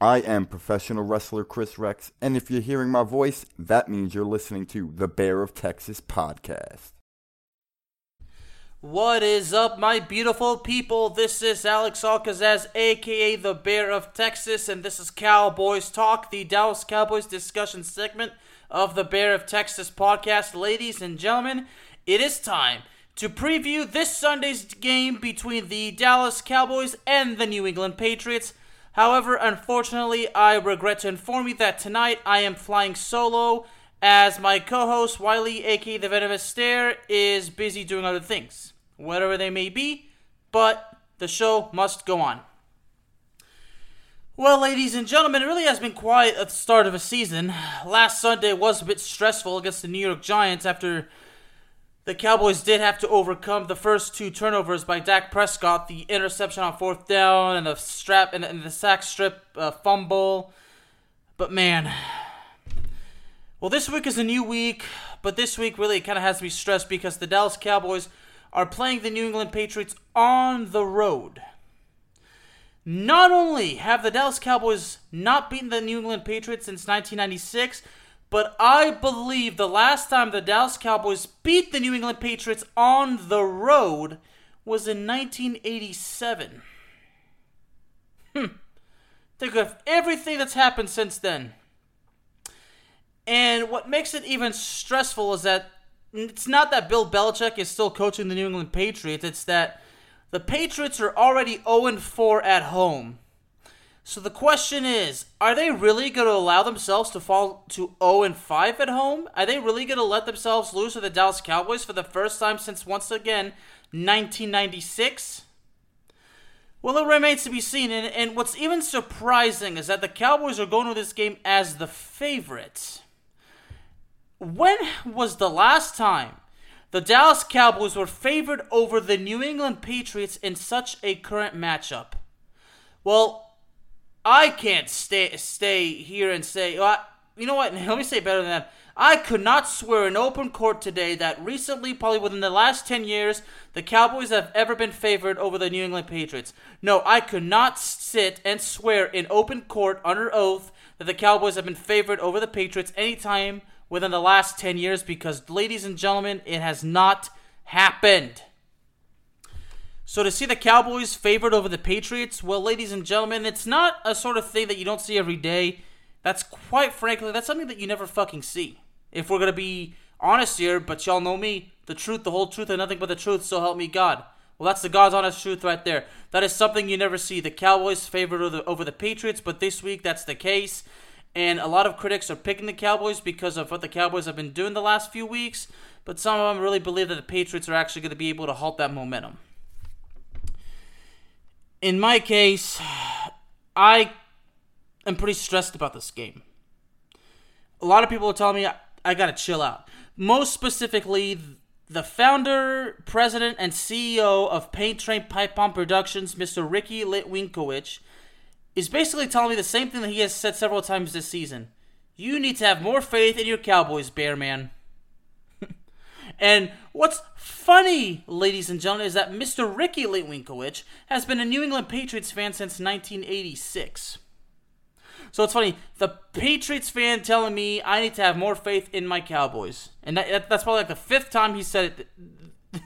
I am professional wrestler Chris Rex, and if you're hearing my voice, that means you're listening to the Bear of Texas podcast. What is up, my beautiful people? This is Alex Alcazaz, aka the Bear of Texas, and this is Cowboys Talk, the Dallas Cowboys discussion segment of the Bear of Texas podcast. Ladies and gentlemen, it is time to preview this Sunday's game between the Dallas Cowboys and the New England Patriots. However, unfortunately, I regret to inform you that tonight I am flying solo as my co-host Wiley, aka the Venomous Stare, is busy doing other things, whatever they may be, but the show must go on. Well, ladies and gentlemen, it really has been quiet at the start of a season. Last Sunday was a bit stressful against the New York Giants after the Cowboys did have to overcome the first two turnovers by Dak Prescott, the interception on fourth down and the strap and, and the sack strip uh, fumble. But man, well, this week is a new week, but this week really kind of has me stressed because the Dallas Cowboys are playing the New England Patriots on the road. Not only have the Dallas Cowboys not beaten the New England Patriots since 1996, but I believe the last time the Dallas Cowboys beat the New England Patriots on the road was in 1987. Hmm. Think of everything that's happened since then. And what makes it even stressful is that it's not that Bill Belichick is still coaching the New England Patriots, it's that the Patriots are already 0 4 at home. So the question is, are they really going to allow themselves to fall to 0 and 5 at home? Are they really going to let themselves lose to the Dallas Cowboys for the first time since once again 1996? Well, it remains to be seen, and, and what's even surprising is that the Cowboys are going to this game as the favorite. When was the last time the Dallas Cowboys were favored over the New England Patriots in such a current matchup? Well, I can't stay stay here and say, oh, well, you know what? Let me say better than that. I could not swear in open court today that recently, probably within the last 10 years, the Cowboys have ever been favored over the New England Patriots. No, I could not sit and swear in open court under oath that the Cowboys have been favored over the Patriots anytime within the last 10 years because, ladies and gentlemen, it has not happened. So to see the Cowboys favored over the Patriots, well, ladies and gentlemen, it's not a sort of thing that you don't see every day. That's quite frankly, that's something that you never fucking see. If we're gonna be honest here, but y'all know me, the truth, the whole truth, and nothing but the truth, so help me God. Well, that's the God's honest truth right there. That is something you never see. The Cowboys favored over the, over the Patriots, but this week that's the case. And a lot of critics are picking the Cowboys because of what the Cowboys have been doing the last few weeks. But some of them really believe that the Patriots are actually going to be able to halt that momentum in my case, I am pretty stressed about this game. A lot of people are telling me I, I gotta chill out. Most specifically, the founder, president, and CEO of Paint Train Pipe Bomb Productions, Mr. Ricky Litwinkowicz, is basically telling me the same thing that he has said several times this season. You need to have more faith in your Cowboys, Bear Man. And what's funny, ladies and gentlemen, is that Mr. Ricky Litwinkowicz has been a New England Patriots fan since 1986. So it's funny, the Patriots fan telling me I need to have more faith in my Cowboys. And that, that's probably like the fifth time he said it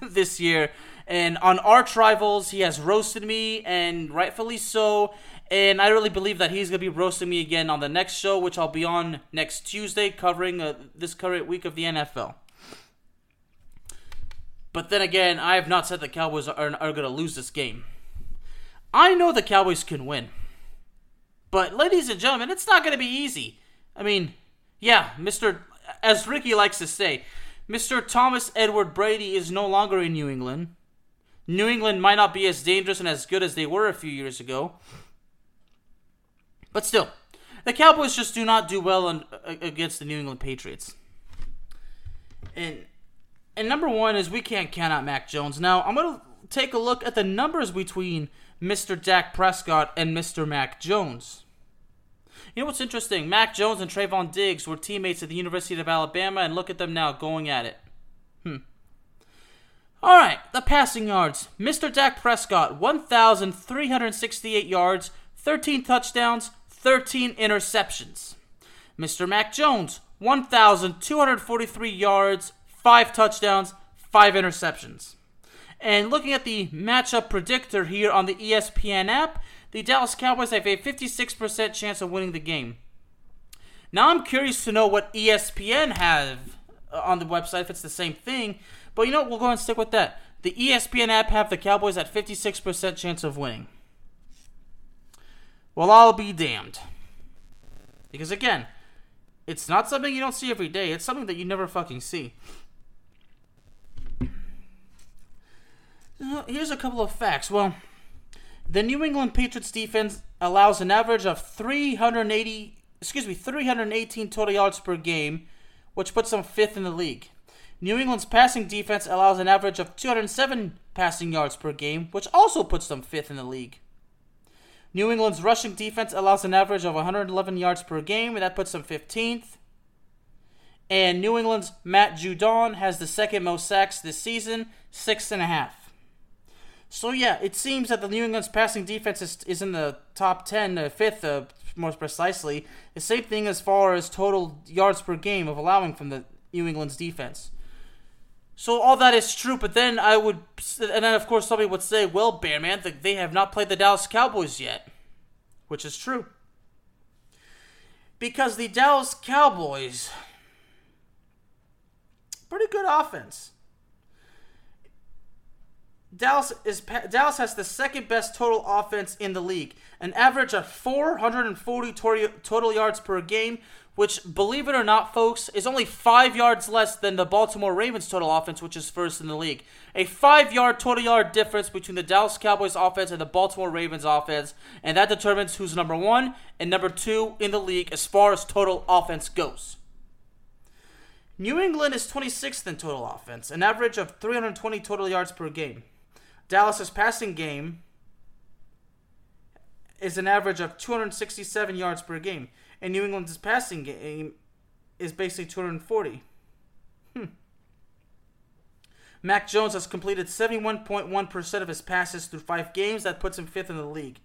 this year. And on Arch Rivals, he has roasted me, and rightfully so. And I really believe that he's going to be roasting me again on the next show, which I'll be on next Tuesday, covering uh, this current week of the NFL. But then again, I have not said the Cowboys are, are going to lose this game. I know the Cowboys can win. But, ladies and gentlemen, it's not going to be easy. I mean, yeah, Mr. As Ricky likes to say, Mr. Thomas Edward Brady is no longer in New England. New England might not be as dangerous and as good as they were a few years ago. But still, the Cowboys just do not do well on, against the New England Patriots. And and number one is we can't count out Mac Jones. Now I'm gonna take a look at the numbers between Mr. Dak Prescott and Mr. Mac Jones. You know what's interesting? Mac Jones and Trevon Diggs were teammates at the University of Alabama, and look at them now going at it. Hmm. All right, the passing yards. Mr. Dak Prescott, 1,368 yards, 13 touchdowns, 13 interceptions. Mr. Mac Jones, 1,243 yards, 5 touchdowns, 5 interceptions. And looking at the matchup predictor here on the ESPN app, the Dallas Cowboys have a 56% chance of winning the game. Now I'm curious to know what ESPN have uh, on the website if it's the same thing, but you know we'll go ahead and stick with that. The ESPN app have the Cowboys at 56% chance of winning. Well, I'll be damned. Because again, it's not something you don't see every day. It's something that you never fucking see. Here's a couple of facts. Well, the New England Patriots defense allows an average of 380, excuse me, 318 total yards per game, which puts them fifth in the league. New England's passing defense allows an average of 207 passing yards per game, which also puts them fifth in the league. New England's rushing defense allows an average of 111 yards per game, and that puts them 15th. And New England's Matt Judon has the second most sacks this season, six and a half. So yeah, it seems that the New England's passing defense is, is in the top 10, uh, fifth, uh, most precisely. The same thing as far as total yards per game of allowing from the New England's defense. So all that is true, but then I would, and then of course somebody would say, "Well, Bear Man, they have not played the Dallas Cowboys yet," which is true. Because the Dallas Cowboys, pretty good offense. Dallas is Dallas has the second best total offense in the league, an average of 440 total yards per game, which, believe it or not, folks, is only five yards less than the Baltimore Ravens total offense, which is first in the league. A five yard total yard difference between the Dallas Cowboys offense and the Baltimore Ravens offense, and that determines who's number one and number two in the league as far as total offense goes. New England is 26th in total offense, an average of 320 total yards per game. Dallas's passing game is an average of 267 yards per game and New England's passing game is basically 240. Hmm. Mac Jones has completed 71.1% of his passes through five games. That puts him fifth in the league.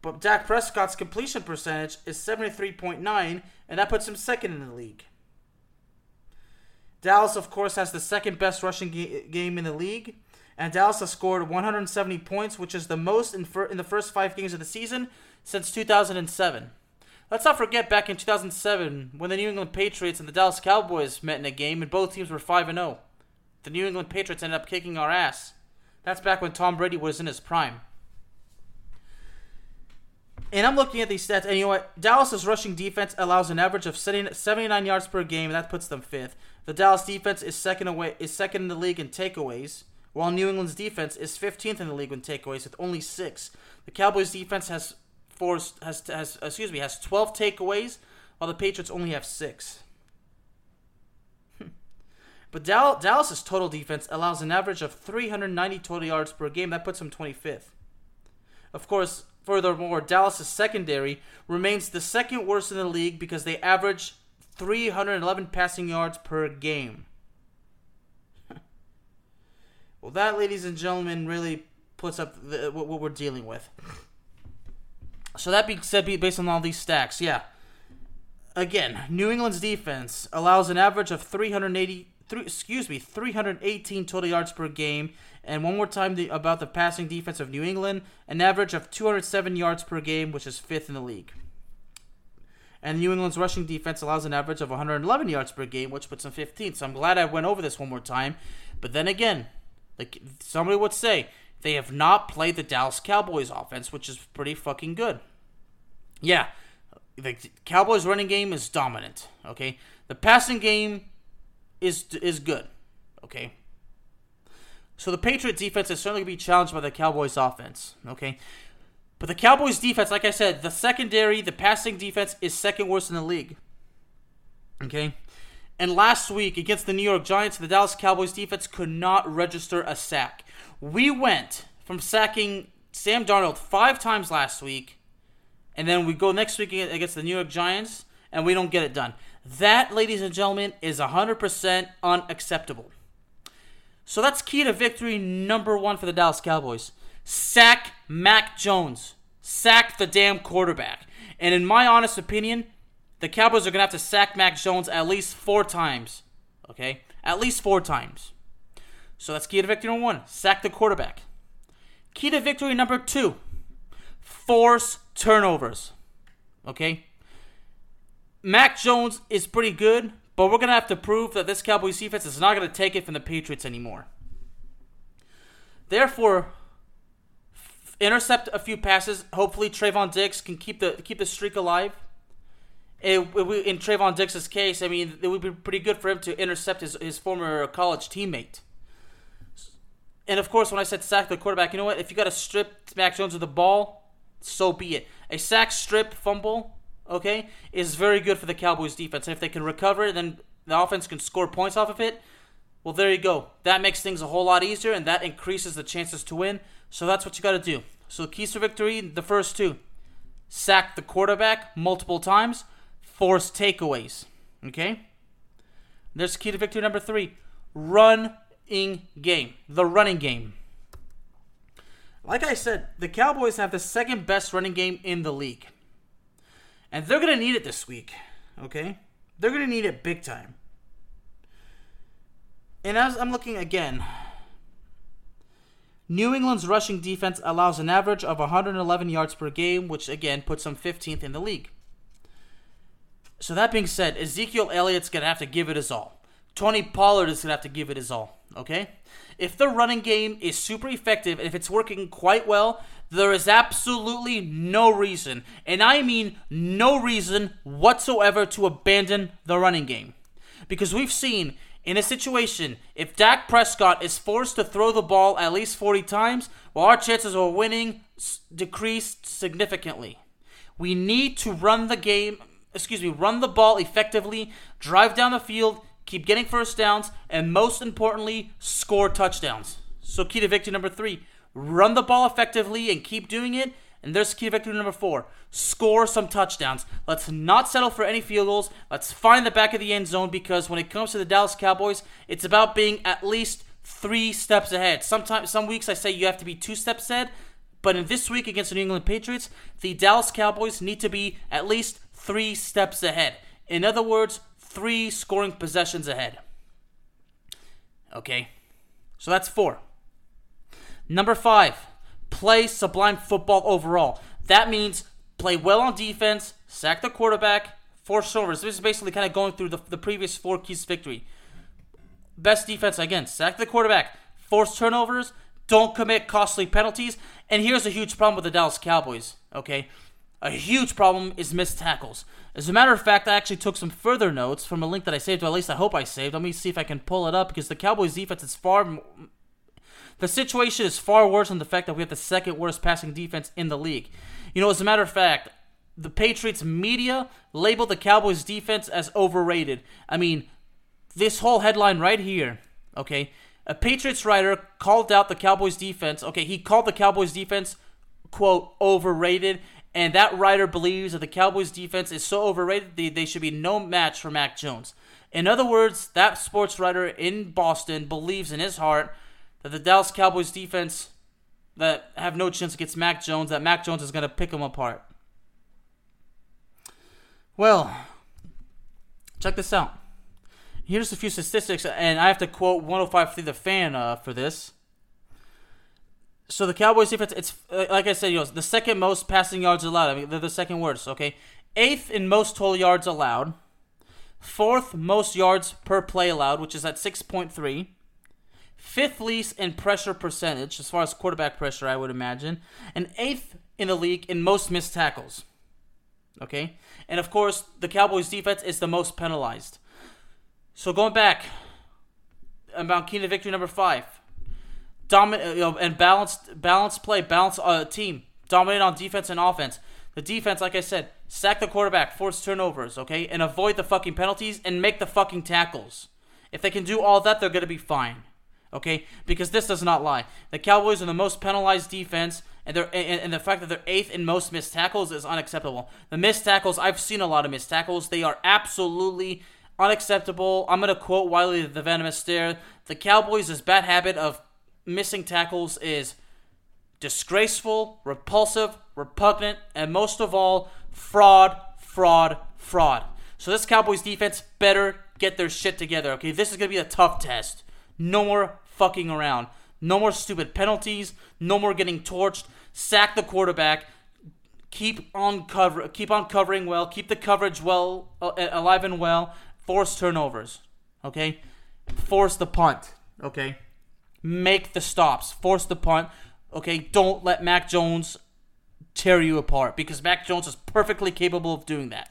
But Dak Prescott's completion percentage is 73.9, and that puts him second in the league. Dallas, of course, has the second best rushing ga- game in the league, and Dallas has scored 170 points, which is the most in, fir- in the first five games of the season since 2007. Let's not forget back in 2007 when the New England Patriots and the Dallas Cowboys met in a game and both teams were 5 0. The New England Patriots ended up kicking our ass. That's back when Tom Brady was in his prime. And I'm looking at these stats, and you know what? Dallas's rushing defense allows an average of 79 yards per game, and that puts them fifth. The Dallas defense is second away is second in the league in takeaways, while New England's defense is 15th in the league in takeaways with only six. The Cowboys defense has forced has has excuse me has 12 takeaways, while the Patriots only have six. Hmm. but Dallas's total defense allows an average of 390 total yards per game. That puts them 25th. Of course, furthermore, Dallas's secondary remains the second worst in the league because they average 311 passing yards per game. Well, that, ladies and gentlemen, really puts up the, what, what we're dealing with. So that being said, based on all these stacks, yeah. Again, New England's defense allows an average of 380, three, excuse me, 318 total yards per game. And one more time the, about the passing defense of New England, an average of 207 yards per game, which is fifth in the league. And New England's rushing defense allows an average of 111 yards per game, which puts them 15th. So I'm glad I went over this one more time. But then again, like somebody would say, they have not played the Dallas Cowboys offense, which is pretty fucking good. Yeah, the Cowboys running game is dominant. Okay, the passing game is is good. Okay. So the Patriots defense is certainly going to be challenged by the Cowboys offense. Okay. But the Cowboys defense, like I said, the secondary, the passing defense is second worst in the league. Okay. And last week against the New York Giants, the Dallas Cowboys defense could not register a sack. We went from sacking Sam Darnold five times last week, and then we go next week against the New York Giants, and we don't get it done. That, ladies and gentlemen, is 100% unacceptable. So that's key to victory number one for the Dallas Cowboys. Sack Mac Jones. Sack the damn quarterback. And in my honest opinion, the Cowboys are going to have to sack Mac Jones at least four times. Okay? At least four times. So that's key to victory number one. Sack the quarterback. Key to victory number two. Force turnovers. Okay? Mac Jones is pretty good, but we're going to have to prove that this Cowboys defense is not going to take it from the Patriots anymore. Therefore, intercept a few passes. Hopefully, Trevon Diggs can keep the keep the streak alive. It, it, in Trevon Diggs' case, I mean, it would be pretty good for him to intercept his, his former college teammate. And of course, when I said sack the quarterback, you know what? If you got to strip Mac Jones of the ball, so be it. A sack, strip, fumble, okay, is very good for the Cowboys defense. And if they can recover, then the offense can score points off of it. Well, there you go. That makes things a whole lot easier, and that increases the chances to win. So that's what you got to do. So keys to victory, the first two: sack the quarterback multiple times, force takeaways. Okay. There's key to victory number three: running game, the running game. Like I said, the Cowboys have the second best running game in the league. And they're going to need it this week, okay? They're going to need it big time. And as I'm looking again, New England's rushing defense allows an average of 111 yards per game, which again puts them 15th in the league. So that being said, Ezekiel Elliott's to have to give it his all. Tony Pollard is to have to give it his all, okay? If the running game is super effective and if it's working quite well, there is absolutely no reason, and I mean no reason whatsoever to abandon the running game. Because we've seen in a situation, if Dak Prescott is forced to throw the ball at least 40 times, well, our chances of winning decrease significantly. We need to run the game, excuse me, run the ball effectively, drive down the field, keep getting first downs, and most importantly, score touchdowns. So, key to victory number three run the ball effectively and keep doing it. And there's key to victory number four score some touchdowns. Let's not settle for any field goals. Let's find the back of the end zone because when it comes to the Dallas Cowboys, it's about being at least three steps ahead. Sometimes, some weeks I say you have to be two steps ahead. But in this week against the New England Patriots, the Dallas Cowboys need to be at least three steps ahead. In other words, three scoring possessions ahead. Okay, so that's four. Number five, play sublime football overall. That means play well on defense, sack the quarterback, force turnovers. This is basically kind of going through the, the previous four keys victory. Best defense again, sack the quarterback, force turnovers, don't commit costly penalties. And here's a huge problem with the Dallas Cowboys. Okay, a huge problem is missed tackles. As a matter of fact, I actually took some further notes from a link that I saved, or at least I hope I saved. Let me see if I can pull it up because the Cowboys defense is far. The situation is far worse than the fact that we have the second worst passing defense in the league. You know, as a matter of fact, the Patriots media labeled the Cowboys defense as overrated. I mean, this whole headline right here, okay? A Patriots writer called out the Cowboys defense. Okay, he called the Cowboys defense, quote, overrated and that writer believes that the Cowboys defense is so overrated they, they should be no match for Mac Jones. In other words, that sports writer in Boston believes in his heart that the Dallas Cowboys defense that have no chance against Mac Jones, that Mac Jones is going to pick them apart. Well, check this out. Here's a few statistics, and I have to quote 105.3 The Fan uh, for this. So the Cowboys defense, it's uh, like I said, you know, the second most passing yards allowed. I mean, they're the second worst. Okay, eighth in most total yards allowed, fourth most yards per play allowed, which is at 6.3. Fifth least in pressure percentage, as far as quarterback pressure, I would imagine, and eighth in the league in most missed tackles. Okay, and of course, the Cowboys defense is the most penalized. So going back about key to victory number five, dominant you know, and balanced balanced play, balanced uh, team, dominate on defense and offense. The defense, like I said, sack the quarterback, force turnovers, okay, and avoid the fucking penalties and make the fucking tackles. If they can do all that, they're gonna be fine, okay? Because this does not lie. The Cowboys are the most penalized defense, and they're and, and the fact that they're eighth in most missed tackles is unacceptable. The missed tackles, I've seen a lot of missed tackles. They are absolutely unacceptable. I'm gonna quote Wiley the Venomous Stare. The Cowboys' bad habit of missing tackles is disgraceful, repulsive, repugnant, and most of all, fraud, fraud, fraud. So this Cowboys defense better get their shit together. Okay, this is gonna be a tough test. No more fucking around. No more stupid penalties. No more getting torched. Sack the quarterback. Keep on cover. Keep on covering well. Keep the coverage well, uh, alive and well force turnovers, okay? Force the punt, okay? Make the stops, force the punt, okay? Don't let Mac Jones tear you apart because Mac Jones is perfectly capable of doing that.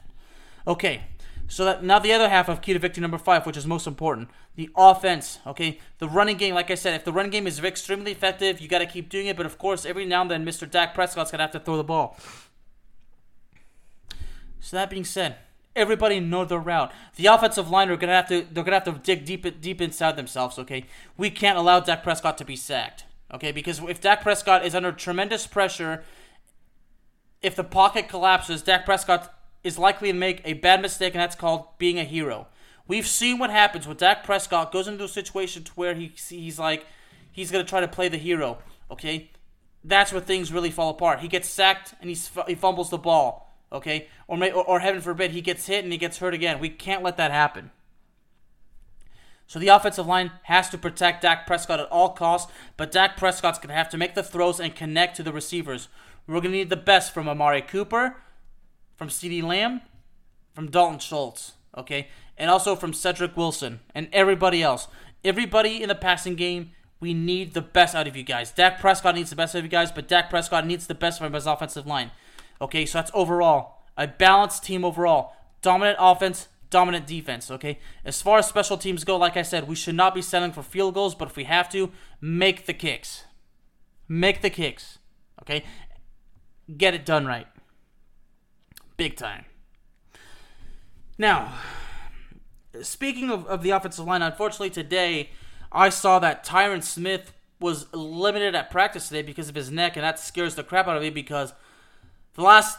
Okay, so that now the other half of key to victory number five, which is most important, the offense. Okay, the running game. Like I said, if the running game is extremely effective, you got to keep doing it. But of course, every now and then, Mr. Dak Prescott's gonna have to throw the ball. So that being said, Everybody know their route. The offensive line are gonna have to they're gonna have to dig deep deep inside themselves. Okay, we can't allow Dak Prescott to be sacked. Okay, because if Dak Prescott is under tremendous pressure, if the pocket collapses, Dak Prescott is likely to make a bad mistake, and that's called being a hero. We've seen what happens when Dak Prescott goes into a situation to where he he's like he's gonna try to play the hero. Okay, that's where things really fall apart. He gets sacked and he's, he fumbles the ball okay? Or, may, or, or heaven forbid, he gets hit and he gets hurt again. We can't let that happen. So the offensive line has to protect Dak Prescott at all costs, but Dak Prescott's going to have to make the throws and connect to the receivers. We're going to need the best from Amari Cooper, from CeeDee Lamb, from Dalton Schultz, okay? And also from Cedric Wilson and everybody else. Everybody in the passing game, we need the best out of you guys. Dak Prescott needs the best out of you guys, but Dak Prescott needs the best from his offensive line. Okay, so that's overall a balanced team overall. Dominant offense, dominant defense. Okay, as far as special teams go, like I said, we should not be settling for field goals, but if we have to, make the kicks. Make the kicks. Okay, get it done right. Big time. Now, speaking of, of the offensive line, unfortunately today I saw that Tyron Smith was limited at practice today because of his neck, and that scares the crap out of me because the last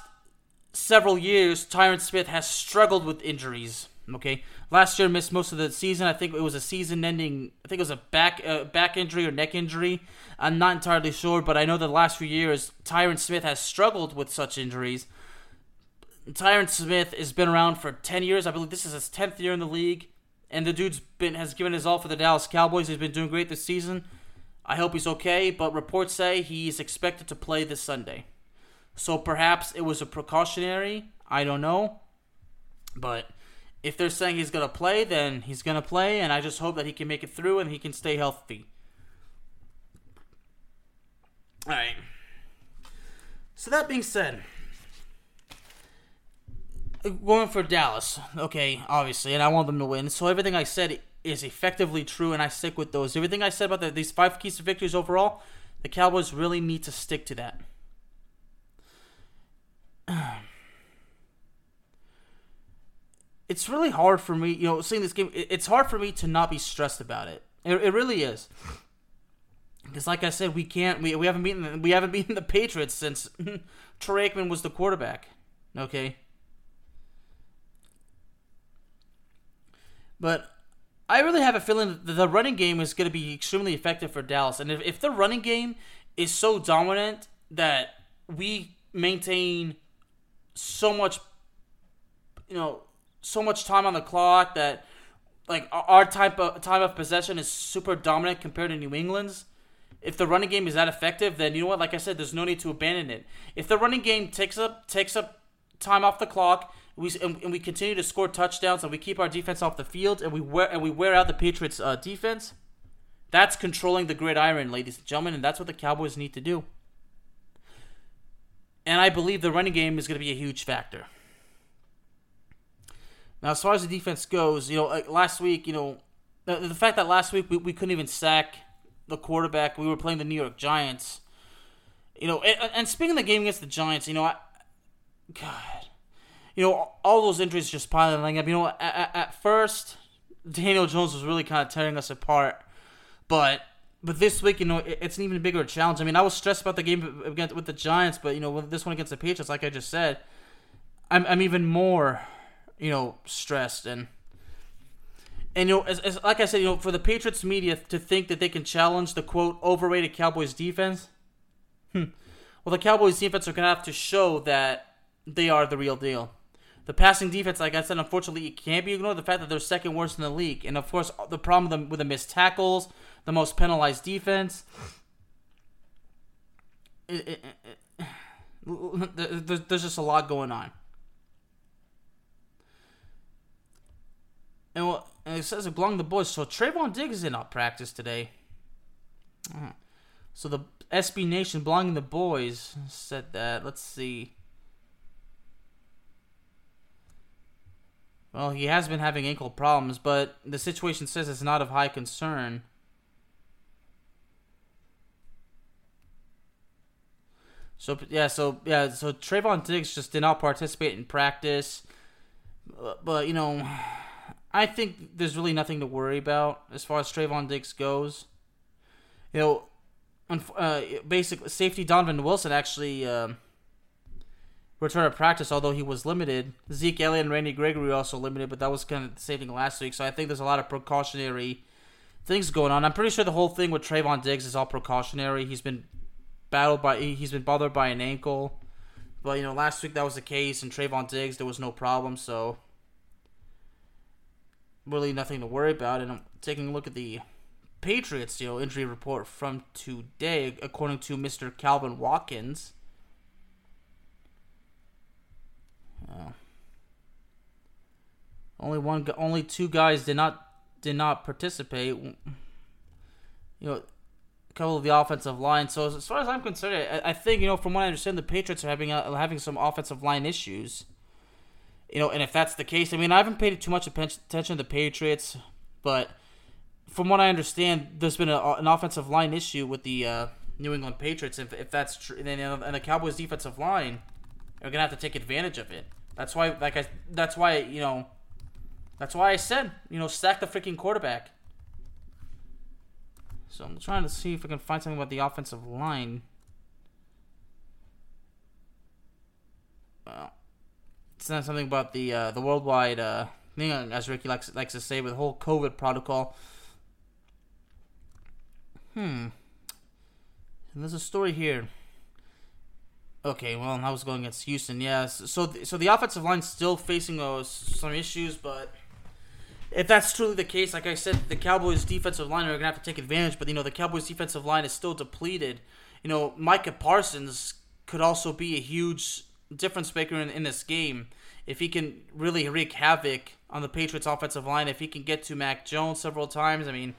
several years, Tyron Smith has struggled with injuries. Okay, last year missed most of the season. I think it was a season-ending. I think it was a back uh, back injury or neck injury. I'm not entirely sure, but I know the last few years Tyron Smith has struggled with such injuries. Tyron Smith has been around for 10 years. I believe this is his 10th year in the league, and the dude's been has given his all for the Dallas Cowboys. He's been doing great this season. I hope he's okay, but reports say he's expected to play this Sunday. So perhaps it was a precautionary. I don't know. But if they're saying he's going to play, then he's going to play, and I just hope that he can make it through and he can stay healthy. All right. So that being said, going for Dallas, okay, obviously, and I want them to win. So everything I said is effectively true, and I stick with those. Everything I said about the, these five keys to victories overall, the Cowboys really need to stick to that. it's really hard for me, you know, seeing this game. It's hard for me to not be stressed about it. It, it really is. Because, like I said, we can't. We, we haven't beaten we haven't beaten the Patriots since Troy Aikman was the quarterback. Okay. But I really have a feeling that the running game is going to be extremely effective for Dallas. And if, if the running game is so dominant that we maintain so much, you know, so much time on the clock that like our type of time of possession is super dominant compared to New England's. If the running game is that effective, then you know what? Like I said, there's no need to abandon it. If the running game takes up takes up time off the clock, we and, and we continue to score touchdowns and we keep our defense off the field and we wear and we wear out the Patriots' uh, defense. That's controlling the gridiron, ladies and gentlemen, and that's what the Cowboys need to do. And I believe the running game is going to be a huge factor. Now, as far as the defense goes, you know, last week, you know, the, the fact that last week we, we couldn't even sack the quarterback, we were playing the New York Giants. You know, and, and speaking of the game against the Giants, you know, I, God, you know, all those injuries just piling up. You know, at, at first, Daniel Jones was really kind of tearing us apart, but but this week, you know, it's an even bigger challenge. I mean, I was stressed about the game against with the Giants, but you know, with this one against the Patriots, like I just said, I'm I'm even more you know, stressed and and you know, as, as, like I said, you know, for the Patriots media to think that they can challenge the quote overrated Cowboys defense, hmm. well, the Cowboys defense are gonna have to show that they are the real deal. The passing defense, like I said, unfortunately, it can't be ignored. The fact that they're second worst in the league, and of course, the problem with the, with the missed tackles, the most penalized defense. It, it, it, there's just a lot going on. And, well, and it says it belonged to the boys. So Trevon Diggs is not practice today. So the SB Nation belonging to the boys said that. Let's see. Well, he has been having ankle problems, but the situation says it's not of high concern. So yeah, so yeah, so Trevon Diggs just did not participate in practice, but you know, I think there's really nothing to worry about as far as Trevon Diggs goes. You know, uh, basically, safety Donovan Wilson actually uh, returned to practice, although he was limited. Zeke Elliott and Randy Gregory also limited, but that was kind of the same thing last week. So I think there's a lot of precautionary things going on. I'm pretty sure the whole thing with Trevon Diggs is all precautionary. He's been battled by, he's been bothered by an ankle. But, you know, last week that was the case, and Trevon Diggs, there was no problem, so really nothing to worry about. And I'm taking a look at the Patriots, know, injury report from today, according to Mr. Calvin Watkins. Uh, only one, only two guys did not did not participate. You know, couple of the offensive line. So as far as I'm concerned, I, I think you know from what I understand, the Patriots are having uh, having some offensive line issues. You know, and if that's the case, I mean, I haven't paid too much attention to the Patriots, but from what I understand, there's been a, an offensive line issue with the uh, New England Patriots. If, if that's true, and, and the Cowboys' defensive line are gonna have to take advantage of it. That's why, like I, that's why you know, that's why I said you know, stack the freaking quarterback. So I'm trying to see if I can find something about the offensive line. Well, it's not something about the uh, the worldwide uh, thing, as Ricky likes likes to say, with the whole COVID protocol. Hmm. And there's a story here. Okay, well, I was going against Houston. Yeah, so th- so the offensive line's still facing uh, some issues, but if that's truly the case, like I said, the Cowboys' defensive line are gonna have to take advantage. But you know, the Cowboys' defensive line is still depleted. You know, Micah Parsons could also be a huge difference maker in, in this game. If he can really wreak havoc on the Patriots' offensive line, if he can get to Mac Jones several times, I mean,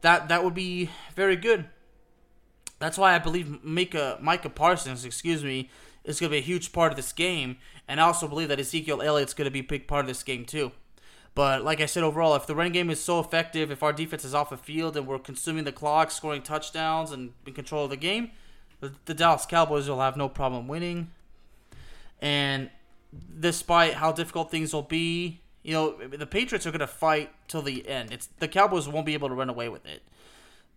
that that would be very good. That's why I believe Micah, Micah Parsons, excuse me, is going to be a huge part of this game, and I also believe that Ezekiel Elliott's going to be a big part of this game too. But like I said, overall, if the running game is so effective, if our defense is off the field and we're consuming the clock, scoring touchdowns, and in control of the game, the, the Dallas Cowboys will have no problem winning. And despite how difficult things will be, you know, the Patriots are going to fight till the end. It's the Cowboys won't be able to run away with it.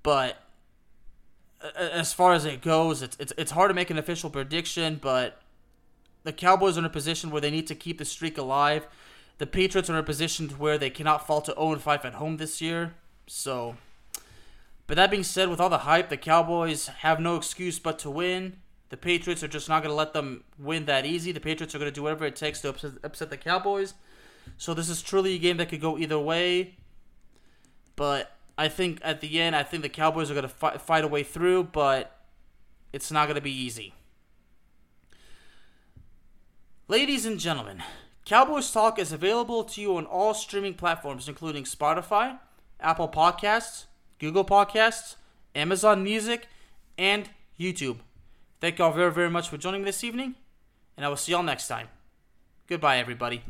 But as far as it goes, it's it's it's hard to make an official prediction, but the Cowboys are in a position where they need to keep the streak alive. The Patriots are in a position where they cannot fall to 0 5 at home this year. So, but that being said, with all the hype, the Cowboys have no excuse but to win. The Patriots are just not going to let them win that easy. The Patriots are going to do whatever it takes to upset, upset the Cowboys. So this is truly a game that could go either way. But I think at the end, I think the Cowboys are going to fight, fight a way through, but it's not going to be easy. Ladies and gentlemen, Cowboys Talk is available to you on all streaming platforms, including Spotify, Apple Podcasts, Google Podcasts, Amazon Music, and YouTube. Thank y'all very, very much for joining me this evening, and I will see y'all next time. Goodbye, everybody.